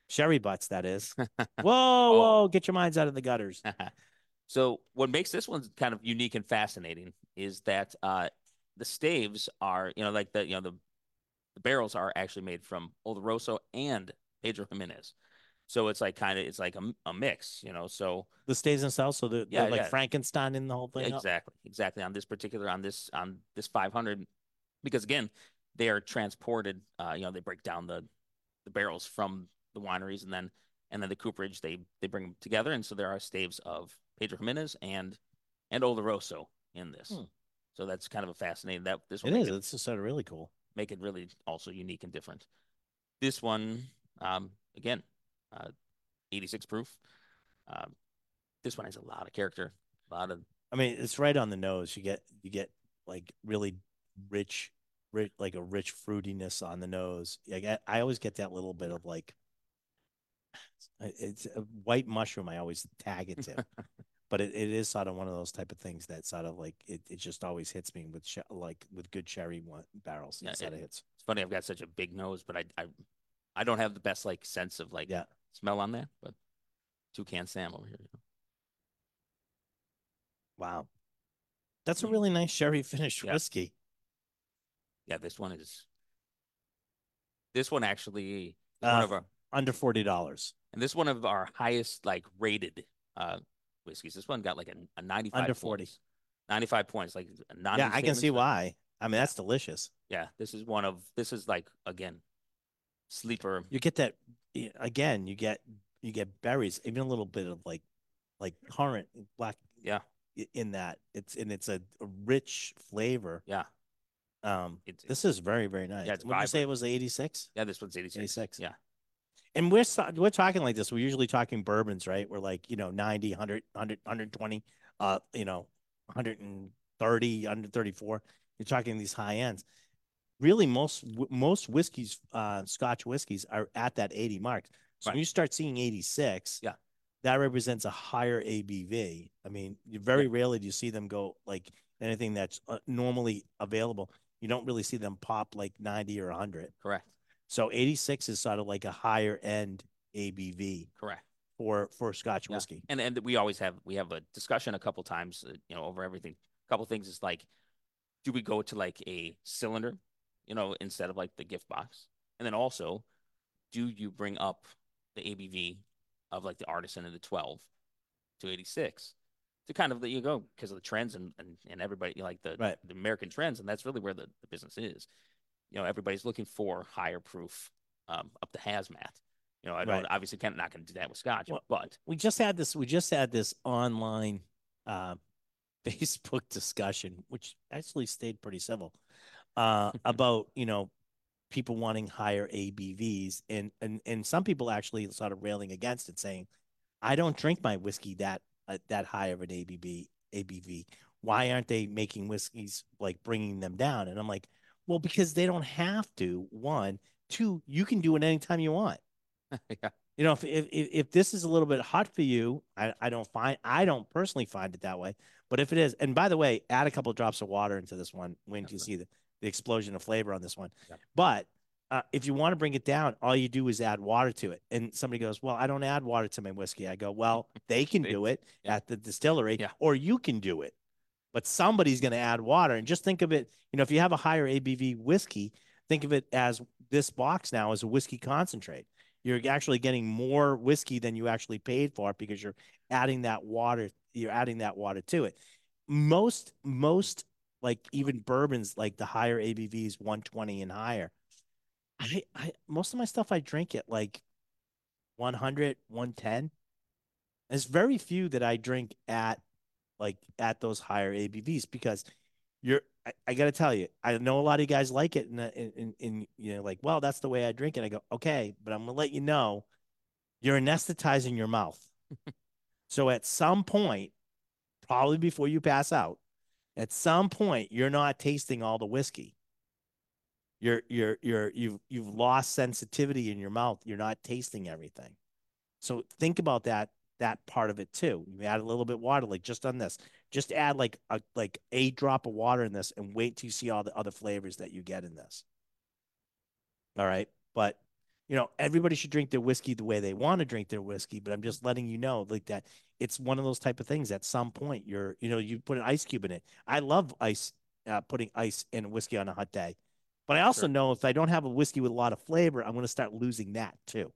Speaker 1: Sherry butts, that is. Whoa,
Speaker 2: Oh.
Speaker 1: whoa, get your minds out of the gutters.
Speaker 2: so what makes this one kind of unique and fascinating is that uh, the staves are, you know, like the you know the the barrels are actually made from Oloroso and Pedro Jimenez. So it's like kind of it's like a, a mix, you know. So
Speaker 1: The stays and cells, so they're,
Speaker 2: Yeah,
Speaker 1: like
Speaker 2: yeah.
Speaker 1: Frankenstein in the whole thing.
Speaker 2: exactly, exactly on this particular on this on this 500 because again they are transported. Uh, you know, they break down the the barrels from the wineries and then and then the cooperage they they bring them together and so there are staves of Pedro Jimenez and and Oloroso in this.
Speaker 1: Hmm.
Speaker 2: So that's kind of a fascinating that this one
Speaker 1: is.
Speaker 2: make it,
Speaker 1: It's just sort of really cool.
Speaker 2: make it really also unique and different. This one, um, again, uh, 86 proof. Um, this one has a lot of character, a lot of
Speaker 1: I mean, it's right on the nose. You get you get like really rich, rich like a rich fruitiness on the nose. I get, I always get that little bit of like it's a white mushroom. I always tag it to, but it, it is sort of one of those type of things that sort of like it, it just always hits me with like with good cherry one, barrels.
Speaker 2: Yeah,
Speaker 1: it of hits.
Speaker 2: It's funny I've got such a big nose, but I I I don't have the best like sense of like
Speaker 1: Yeah.
Speaker 2: Smell on that. But Toucan Sam over here. you know.
Speaker 1: Wow, that's a really nice sherry finished
Speaker 2: Yeah.
Speaker 1: whiskey.
Speaker 2: Yeah, this one is. This one actually
Speaker 1: Uh,
Speaker 2: one of our
Speaker 1: Under forty dollars.
Speaker 2: and this one of our highest like rated uh whiskeys. This one got like a, a 95
Speaker 1: Under 40.
Speaker 2: points. 95 points like
Speaker 1: Yeah, I can see why. I mean, that's delicious.
Speaker 2: Yeah, this is one of this is like again sleeper.
Speaker 1: you get that again you get you get berries even a little bit of like like currant black
Speaker 2: Yeah.
Speaker 1: in that it's and it's a, a rich flavor
Speaker 2: Yeah.
Speaker 1: um
Speaker 2: It's,
Speaker 1: this is very very nice
Speaker 2: Yeah, it's
Speaker 1: would you say it was 86
Speaker 2: yeah, this one's 86.
Speaker 1: 86.
Speaker 2: Yeah.
Speaker 1: and we're we're talking like this we're usually talking bourbons right we're like you know 90 100 100 120 uh you know 130 134 you're talking these high ends really most most whiskeys uh scotch whiskeys are at that 80 mark so when you start seeing 86
Speaker 2: Yeah.
Speaker 1: that represents a higher abv i mean you very rarely do you see them go like anything that's uh, normally available you don't really see them pop like 90 or 100
Speaker 2: Correct.
Speaker 1: so 86 is sort of like a higher end ABV
Speaker 2: Correct.
Speaker 1: for for Scotch
Speaker 2: Yeah.
Speaker 1: whiskey.
Speaker 2: and and we always have we have a discussion a couple times uh, you know over everything a couple things is like do we go to like a cylinder you know instead of like the gift box and then also do you bring up the abv of like the artisan and the 12 to 86 to kind of let you go because of the trends and, and and everybody like the
Speaker 1: Right.
Speaker 2: the american trends and that's really where the, the business is you know everybody's looking for higher proof um up the hazmat you know i don't
Speaker 1: Right.
Speaker 2: obviously can't not going to do that with scotch
Speaker 1: Well,
Speaker 2: but
Speaker 1: We just had this. We just had this online uh, Facebook discussion, which actually stayed pretty civil, uh, about you know people wanting higher ABVs, and and and some people actually sort of railing against it, saying, "I don't drink my whiskey that uh, that high of an ABV ABV. Why aren't they making whiskeys like bringing them down?" And I'm like, "Well, because they don't have to. One, two, you can do it anytime you want."
Speaker 2: yeah
Speaker 1: you know, if, if if this is a little bit hot for you, I, I don't find I don't personally find it that way. But if it is, and by the way, add a couple of drops of water into this one when you see the, the explosion of flavor on this one.
Speaker 2: Yeah.
Speaker 1: But uh, if you want to bring it down, all you do is add water to it. And somebody goes, "Well, I don't add water to my whiskey." I go, "Well, they can do it
Speaker 2: yeah.
Speaker 1: at the distillery,
Speaker 2: Yeah.
Speaker 1: or you can do it." But somebody's going to add water, and just think of it. You know, if you have a higher ABV whiskey, think of it as this box now is a whiskey concentrate you're actually getting more whiskey than you actually paid for because you're adding that water you're adding that water to it most most like even bourbons like the higher abvs 120 and higher i i most of my stuff i drink at like 100 110 there's very few that i drink at like at those higher abvs because you're I, I got to tell you, I know a lot of you guys like it, and in, in, in you know, like, well, that's the way I drink it. I go, okay, but I'm gonna let you know, you're anesthetizing your mouth. so at some point, probably before you pass out, at some point, you're not tasting all the whiskey. You're you're you're you've you've lost sensitivity in your mouth. You're not tasting everything. So think about that that part of it too. You add a little bit water, like just on this. Just add like a like a drop of water in this, and wait till you see all the other flavors that you get in this. All right, but you know, everybody should drink their whiskey the way they want to drink their whiskey, but I'm just letting you know like that it's one of those type of things at some point you're, you know, you put an ice cube in it. I love ice, uh, putting ice in whiskey on a hot day. But I also
Speaker 2: Sure.
Speaker 1: know if I don't have a whiskey with a lot of flavor, I'm going to start losing that too.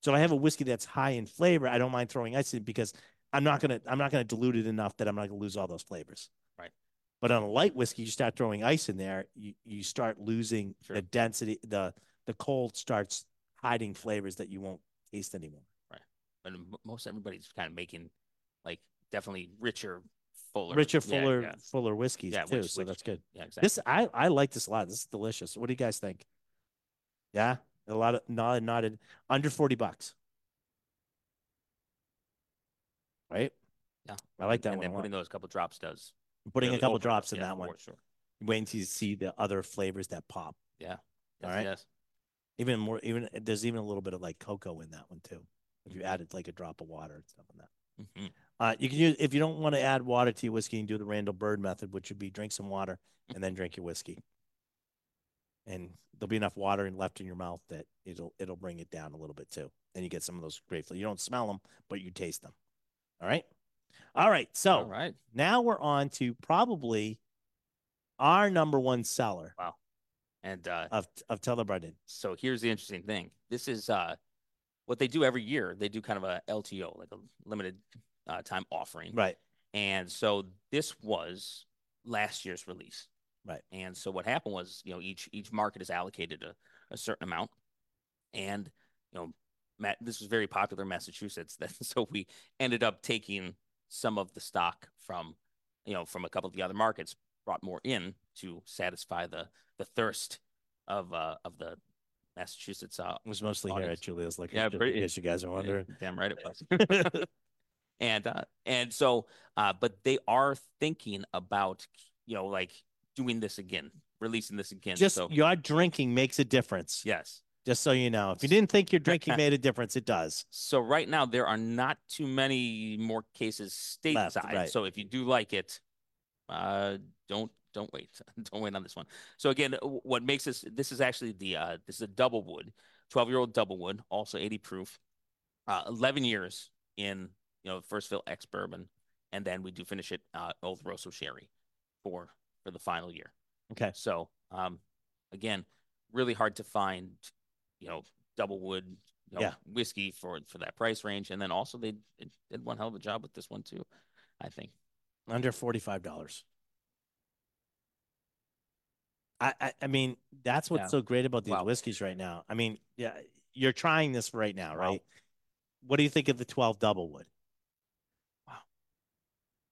Speaker 1: So if I have a whiskey that's high in flavor, I don't mind throwing ice in because I'm not gonna I'm not gonna dilute it enough that I'm not gonna lose all those flavors.
Speaker 2: Right.
Speaker 1: But on a light whiskey, you start throwing ice in there, you, you start losing
Speaker 2: Sure.
Speaker 1: the density, the the cold starts hiding flavors that you won't taste anymore.
Speaker 2: Right. And most everybody's kind of making like definitely richer, fuller,
Speaker 1: Richer, fuller,
Speaker 2: yeah,
Speaker 1: fuller whiskeys
Speaker 2: Yeah,
Speaker 1: too.
Speaker 2: which-
Speaker 1: so
Speaker 2: which-
Speaker 1: that's good.
Speaker 2: yeah, exactly.
Speaker 1: This I I like this a lot. This is delicious. What do you guys think? Yeah, a lot of nodded, nodded under forty bucks. Right.
Speaker 2: Yeah.
Speaker 1: I like that
Speaker 2: and
Speaker 1: one.
Speaker 2: then
Speaker 1: a lot.
Speaker 2: putting those couple drops does
Speaker 1: Putting
Speaker 2: really
Speaker 1: a couple
Speaker 2: open it up.
Speaker 1: drops in
Speaker 2: Yeah,
Speaker 1: that one.
Speaker 2: for Sure.
Speaker 1: Waiting to see the other flavors that pop.
Speaker 2: Yes,
Speaker 1: All right.
Speaker 2: Yes.
Speaker 1: Even more. Even there's even a little bit of like cocoa in that one too. If you
Speaker 2: Mhm.
Speaker 1: added like a drop of water and stuff in that.
Speaker 2: hmm
Speaker 1: Uh, you can use if you don't want to add water to your whiskey and do the Randall Bird method, which would be drink some water and then drink your whiskey. And there'll be enough water left in your mouth that it'll it'll bring it down a little bit too. And you get some of those flavors. You don't smell them, but you taste them. All right. All right. So
Speaker 2: All right.
Speaker 1: now we're on to probably our number one seller
Speaker 2: And uh,
Speaker 1: of of Tullibardine.
Speaker 2: so here's the interesting thing. This is uh, what they do every year. They do kind of a LTO, like a limited uh, time offering.
Speaker 1: Right.
Speaker 2: And so this was last year's release.
Speaker 1: Right.
Speaker 2: And so what happened was, you know, each each market is allocated a, a certain amount. And, you know, Matt, this was very popular in Massachusetts. That so we ended up taking some of the stock from, you know, from a couple of the other markets, brought more in to satisfy the the thirst of uh of the Massachusetts uh
Speaker 1: It was mostly here at Julia's Liquor.
Speaker 2: Yeah, pretty-
Speaker 1: in case you guys are wondering.
Speaker 2: Damn right it was. and uh and so uh but they are thinking about you know like doing this again releasing this again
Speaker 1: Just
Speaker 2: so
Speaker 1: your drinking makes a difference.
Speaker 2: yes
Speaker 1: Just so you know. If you didn't think your drinking made a difference, it does.
Speaker 2: so right now there are not too many more cases
Speaker 1: Left,
Speaker 2: stateside
Speaker 1: right.
Speaker 2: so if you do like it uh don't don't wait. Don't wait on this one. So again what makes this this is actually the uh this is a double wood 12 year old double wood also 80 proof. Uh 11 years in you know first fill ex bourbon and then we do finish it uh oloroso sherry for for the final year.
Speaker 1: Okay.
Speaker 2: so um again really hard to find you know double wood you know,
Speaker 1: Yeah.
Speaker 2: whiskey for for that price range. And then also they, they did one hell of a job with this one too i think
Speaker 1: Under forty-five dollars. I, I I mean, that's what's
Speaker 2: Yeah.
Speaker 1: so great about these
Speaker 2: Wow.
Speaker 1: whiskeys right now. I mean, yeah, you're trying this right now,
Speaker 2: Wow.
Speaker 1: right? What do you think of the 12 double wood?
Speaker 2: Wow.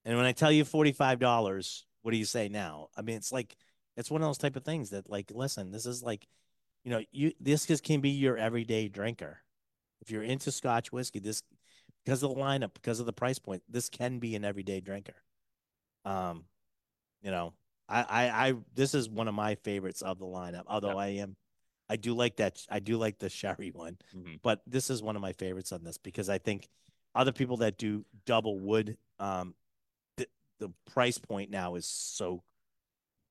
Speaker 1: And when I tell you $45, what do you say now? I mean, it's like it's one of those type of things that like, listen, this is like, you know, you this is, can be your everyday drinker. If you're into Scotch whiskey, this because of the lineup, because of the price point, this can be an everyday drinker. Um, you know, I, I, I, this is one of my favorites of the lineup. Although I am, I do like that. I do like the sherry one,
Speaker 2: Mhm.
Speaker 1: but this is one of my favorites on this because I think other people that do double wood, um, the the price point now is so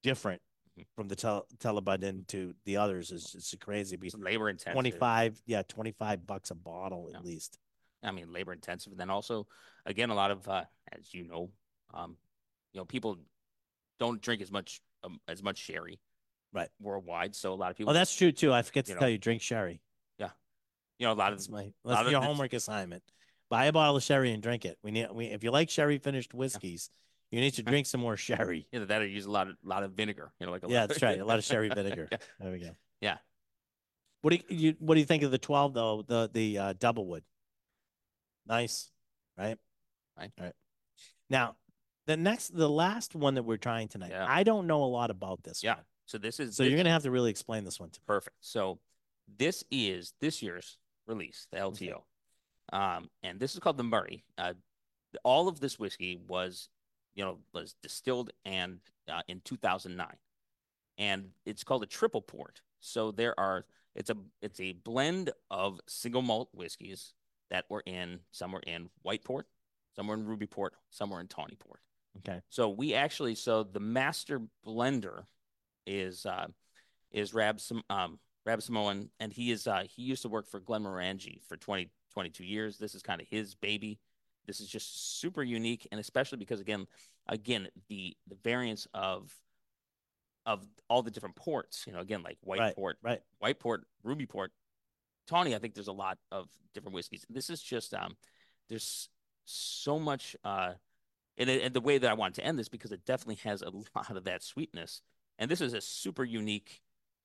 Speaker 1: different
Speaker 2: Mhm.
Speaker 1: from the tel- Tullibardine to the others. is it's crazy.
Speaker 2: It's
Speaker 1: Because
Speaker 2: labor intensive
Speaker 1: 25, yeah, 25 bucks a bottle
Speaker 2: Yeah.
Speaker 1: at least.
Speaker 2: I mean, labor intensive. And then also, again, a lot of, uh, as you know, um, you know, people don't drink as much um, as much sherry,
Speaker 1: Right.
Speaker 2: Worldwide, so a lot of people,
Speaker 1: Oh, that's true too. I forget to
Speaker 2: know.
Speaker 1: tell you, drink sherry. Yeah.
Speaker 2: You know, a lot of
Speaker 1: That's my that's your
Speaker 2: this-
Speaker 1: homework assignment. Buy a bottle of sherry and drink it. We need we if you like sherry finished whiskeys, you need to drink some more sherry.
Speaker 2: either that or use a lot of lot of vinegar. You know, like a
Speaker 1: Yeah, that's right. A lot of sherry vinegar.
Speaker 2: Yeah.
Speaker 1: There we go.
Speaker 2: Yeah.
Speaker 1: What do you, you what do you think of the twelve though? The the uh, double wood. Nice, right?
Speaker 2: Right.
Speaker 1: All right. Now, the next, the last one that we're trying tonight.
Speaker 2: Yeah.
Speaker 1: I don't know a lot about this.
Speaker 2: Yeah.
Speaker 1: one.
Speaker 2: So this is
Speaker 1: So
Speaker 2: this-
Speaker 1: you're gonna have to really explain this one to me.
Speaker 2: Perfect. So this is this year's release, the LTO. Um, and this is called the Murray. Uh, all of this whiskey was, you know, was distilled and uh, in 2009, and it's called a triple port. So there are it's a it's a blend of single malt whiskeys that were in some were in white port, some were in ruby port, some were in tawny port.
Speaker 1: Okay.
Speaker 2: So we actually so the master blender is uh is Rab um Rab Samoan, and he is uh he used to work for Glenmorangie for 20, 22 years. This is kind of his baby. This is just super unique, and especially because again, again the the variance of of all the different ports. You know, again like white
Speaker 1: Right,
Speaker 2: port,
Speaker 1: right.
Speaker 2: white port, ruby port, tawny. I think there's a lot of different whiskeys. This is just um, there's so much uh, and, and the way that I wanted to end this because it definitely has a lot of that sweetness, and this is a super unique,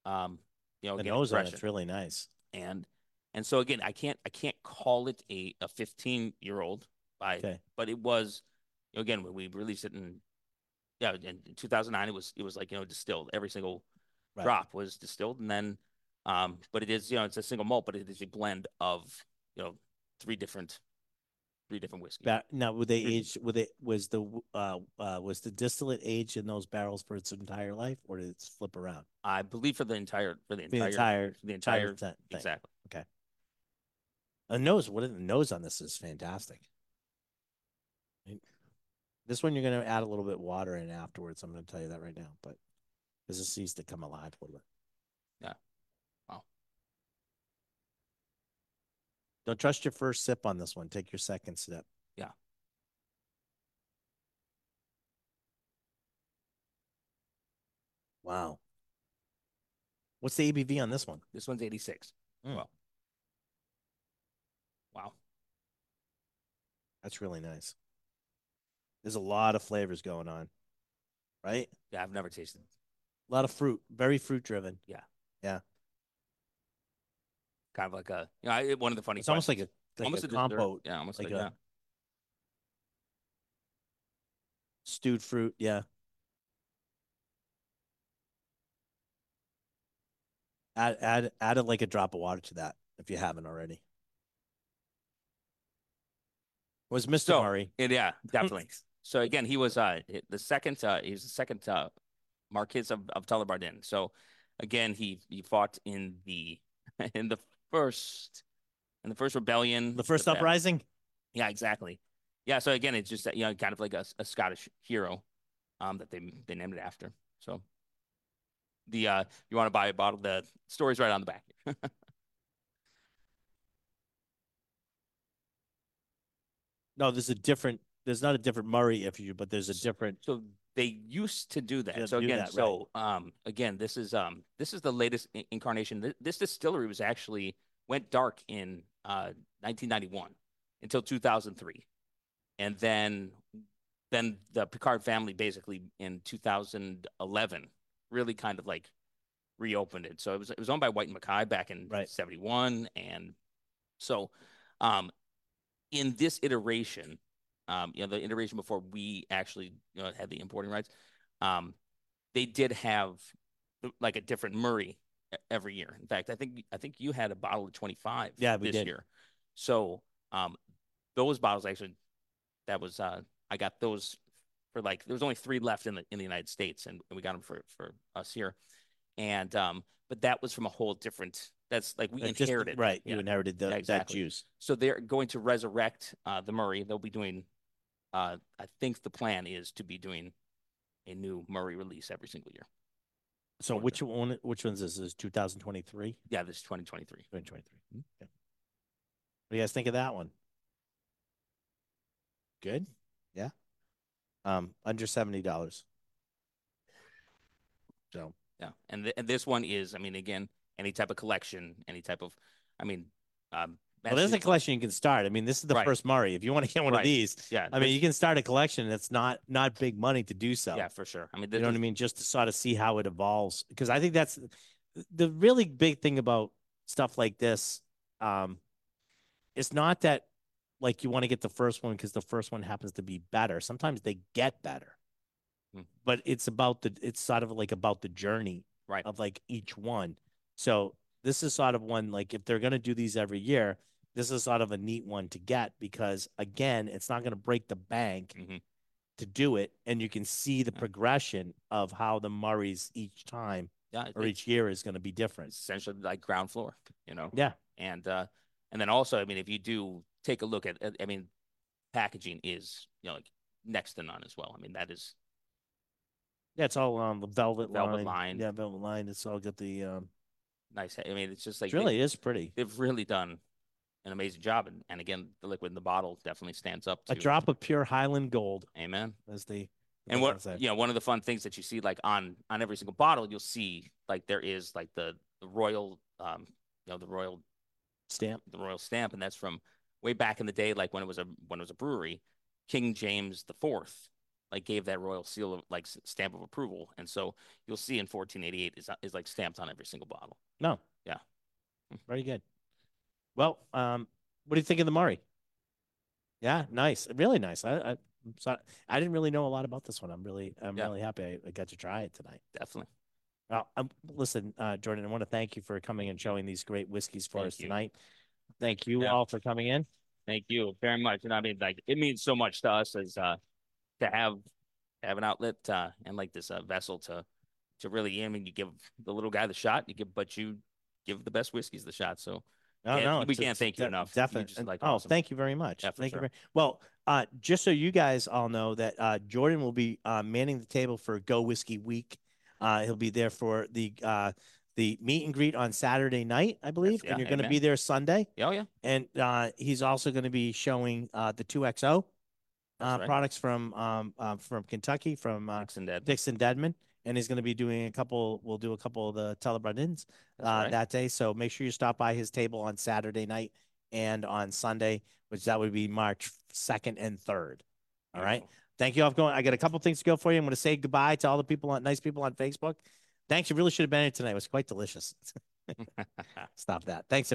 Speaker 2: um, you know,
Speaker 1: The nose on it's really nice.
Speaker 2: and and so again, I can't I can't call it a a 15 year old by,
Speaker 1: Okay.
Speaker 2: but it was, you know, again when we released it in yeah in, in 2009 it was it was like you know distilled every single
Speaker 1: Right.
Speaker 2: drop was distilled and then um but it is you know it's a single malt but it is a blend of you know three different three different whiskeys
Speaker 1: Ba- now, were they aged? Were they was the uh uh was the distillate aged in those barrels for its entire life, or did it flip around?
Speaker 2: I believe for the entire for the
Speaker 1: The
Speaker 2: entire
Speaker 1: entire
Speaker 2: the
Speaker 1: entire
Speaker 2: entire
Speaker 1: thing.
Speaker 2: exactly
Speaker 1: The nose, what the nose on this is fantastic. This one you're gonna add a little bit of water in afterwards. I'm gonna tell you that right now, but this needs to come alive a little bit.
Speaker 2: Yeah. Wow.
Speaker 1: Don't trust your first sip on this one. Take your second sip.
Speaker 2: Yeah.
Speaker 1: Wow. What's the ABV on this one?
Speaker 2: this one's 86
Speaker 1: Mm.
Speaker 2: well wow
Speaker 1: That's really nice. There's a lot of flavors going on, right?
Speaker 2: yeah I've never tasted it.
Speaker 1: A lot of fruit, very fruit driven.
Speaker 2: Kind of like a you know I, one of the funny
Speaker 1: It's almost like a like
Speaker 2: almost
Speaker 1: a
Speaker 2: dessert.
Speaker 1: compote,
Speaker 2: yeah almost
Speaker 1: like
Speaker 2: like,
Speaker 1: a-
Speaker 2: yeah
Speaker 1: stewed fruit. Yeah. Add add add like a drop of water to that if you haven't already. Was Mr.
Speaker 2: So,
Speaker 1: Murray?
Speaker 2: Yeah, definitely. so again, he was uh the second uh he was the second uh Marquis of, of Tullibardine. So again, he he fought in the in the first and the first rebellion.
Speaker 1: The first
Speaker 2: ba-
Speaker 1: uprising?
Speaker 2: Yeah, exactly. Yeah, so again, it's just you know kind of like a, a Scottish hero, um, that they they named it after. So the uh, you want to buy a bottle, the story's right on the back.
Speaker 1: No, there's a different. There's not a different Murray if you, but there's a different.
Speaker 2: So they used to do that. So
Speaker 1: do
Speaker 2: again,
Speaker 1: that, right.
Speaker 2: so um, again, this is um, this is the latest incarnation. Th- This distillery was actually went dark in uh 1991 until 2003, and then then the Picard family basically in 2011 really kind of like reopened it. So it was it was owned by Whyte and Mackay back in
Speaker 1: Right.
Speaker 2: 71, and so um, in this iteration, um, you know, the iteration before we actually you know, had the importing rights, um, they did have like a different Murray every year. In fact, I think I think you had a bottle of 25
Speaker 1: Yeah, we
Speaker 2: this
Speaker 1: did.
Speaker 2: year. So um, those bottles actually, that was uh, I got those for like there was only three left in the in the United States, and we got them for for us here. And um, but that was from a whole different. That's like we
Speaker 1: uh, just-
Speaker 2: inherited,
Speaker 1: right.
Speaker 2: Yeah.
Speaker 1: You inherited the,
Speaker 2: Yeah,
Speaker 1: that juice.
Speaker 2: So they're going to resurrect uh, the Murray. They'll be doing. Uh, I think the plan is to be doing a new Murray release every single year.
Speaker 1: So which one? Which one's this? Is 2023?
Speaker 2: Yeah, this is 2023.
Speaker 1: 2023.
Speaker 2: Mhm.
Speaker 1: Okay. What do you guys think of that one? Good. Yeah. Um, under seventy dollars. So
Speaker 2: Yeah, and th- and this one is, I mean, again, any type of collection, any type of, I mean, um,
Speaker 1: well, there's a collection you can start. I mean, this is the
Speaker 2: Right.
Speaker 1: first Murray. If you want to get one of these,
Speaker 2: Yeah,
Speaker 1: I mean, you can start a collection that's not not big money to do so.
Speaker 2: yeah, for sure. I mean,
Speaker 1: You know what I mean? Just to sort of see how it evolves. Because I think that's the really big thing about stuff like this. Um, it's not that like you want to get the first one because the first one happens to be better. Sometimes they get better.
Speaker 2: Hmm.
Speaker 1: But it's about the it's sort of like about the journey
Speaker 2: Right.
Speaker 1: of like each one. So this is sort of one like if they're gonna do these every year, this is sort of a neat one to get because again, it's not gonna break the bank
Speaker 2: Mhm.
Speaker 1: to do it, and you can see the progression of how the Murrays each time
Speaker 2: yeah,
Speaker 1: or each year is going to be different.
Speaker 2: essentially like ground floor, you know.
Speaker 1: Yeah,
Speaker 2: and uh and then also i mean if you do take a look at at- i mean packaging is you know like next to none as well i mean that is
Speaker 1: yeah, it's all on the velvet,
Speaker 2: Velvet
Speaker 1: line.
Speaker 2: line.
Speaker 1: Yeah, velvet line. It's all got the um,
Speaker 2: nice. I mean, it's just like
Speaker 1: It
Speaker 2: they-
Speaker 1: really is pretty.
Speaker 2: they've really done an amazing job. And, and again, the liquid in the bottle definitely stands up to
Speaker 1: A drop of pure Highland gold
Speaker 2: Amen.
Speaker 1: is the.
Speaker 2: And what you know, one of the fun things that you see like on on every single bottle, you'll see like there is like the the royal um you know the royal
Speaker 1: stamp.
Speaker 2: the royal stamp, and that's from way back in the day, like when it was a when it was a brewery. King James the Fourth like gave that royal seal of like stamp of approval, and so you'll see in 1488 is is like stamped on every single bottle.
Speaker 1: No.
Speaker 2: Yeah.
Speaker 1: Very good. Well, um, what do you think of the Murray? Yeah, nice. Really nice. I, I, I'm. I didn't really know a lot about this one. I'm really, I'm
Speaker 2: Yeah.
Speaker 1: really happy I, I got to try it tonight.
Speaker 2: Definitely.
Speaker 1: Well, um, listen, uh, Jordan, I want to thank you for coming and showing these great whiskeys for
Speaker 2: Thank
Speaker 1: us
Speaker 2: you.
Speaker 1: tonight. Thank you
Speaker 2: Yeah.
Speaker 1: all for coming in.
Speaker 2: Thank you very much. And I mean, like, it means so much to us as uh to have have an outlet uh and like this uh, vessel to to really. I mean, you give the little guy the shot, you give, but you give the best whiskeys the shot. So
Speaker 1: No,
Speaker 2: Yeah,
Speaker 1: no,
Speaker 2: we can't thank you enough.
Speaker 1: Definitely.
Speaker 2: like,
Speaker 1: oh,
Speaker 2: awesome.
Speaker 1: thank you very much.
Speaker 2: Yeah,
Speaker 1: thank
Speaker 2: sure.
Speaker 1: you very well. Uh, just so you guys all know that uh, Jordan will be uh, manning the table for Go Whiskey Week. Uh, he'll be there for the uh, the meet and greet on Saturday night, I believe,
Speaker 2: yeah,
Speaker 1: and you're going to be there Sunday.
Speaker 2: oh yeah,
Speaker 1: And uh, he's also going to be showing uh, the two XO uh,
Speaker 2: right.
Speaker 1: products from um, uh, from Kentucky from uh,
Speaker 2: Dixon.
Speaker 1: Dixon Dedman, and he's going to be doing a couple. We'll do a couple of the
Speaker 2: Tullibardines
Speaker 1: uh,
Speaker 2: right.
Speaker 1: that day. So make sure you stop by his table on Saturday night and on Sunday, which that would be March second and third. All right.
Speaker 2: Beautiful.
Speaker 1: Thank you all for going. I got a couple things to go for you. I'm going to say goodbye to all the people on nice people on Facebook. Thanks. You really should have been here tonight. It was quite delicious. Stop that. Thanks.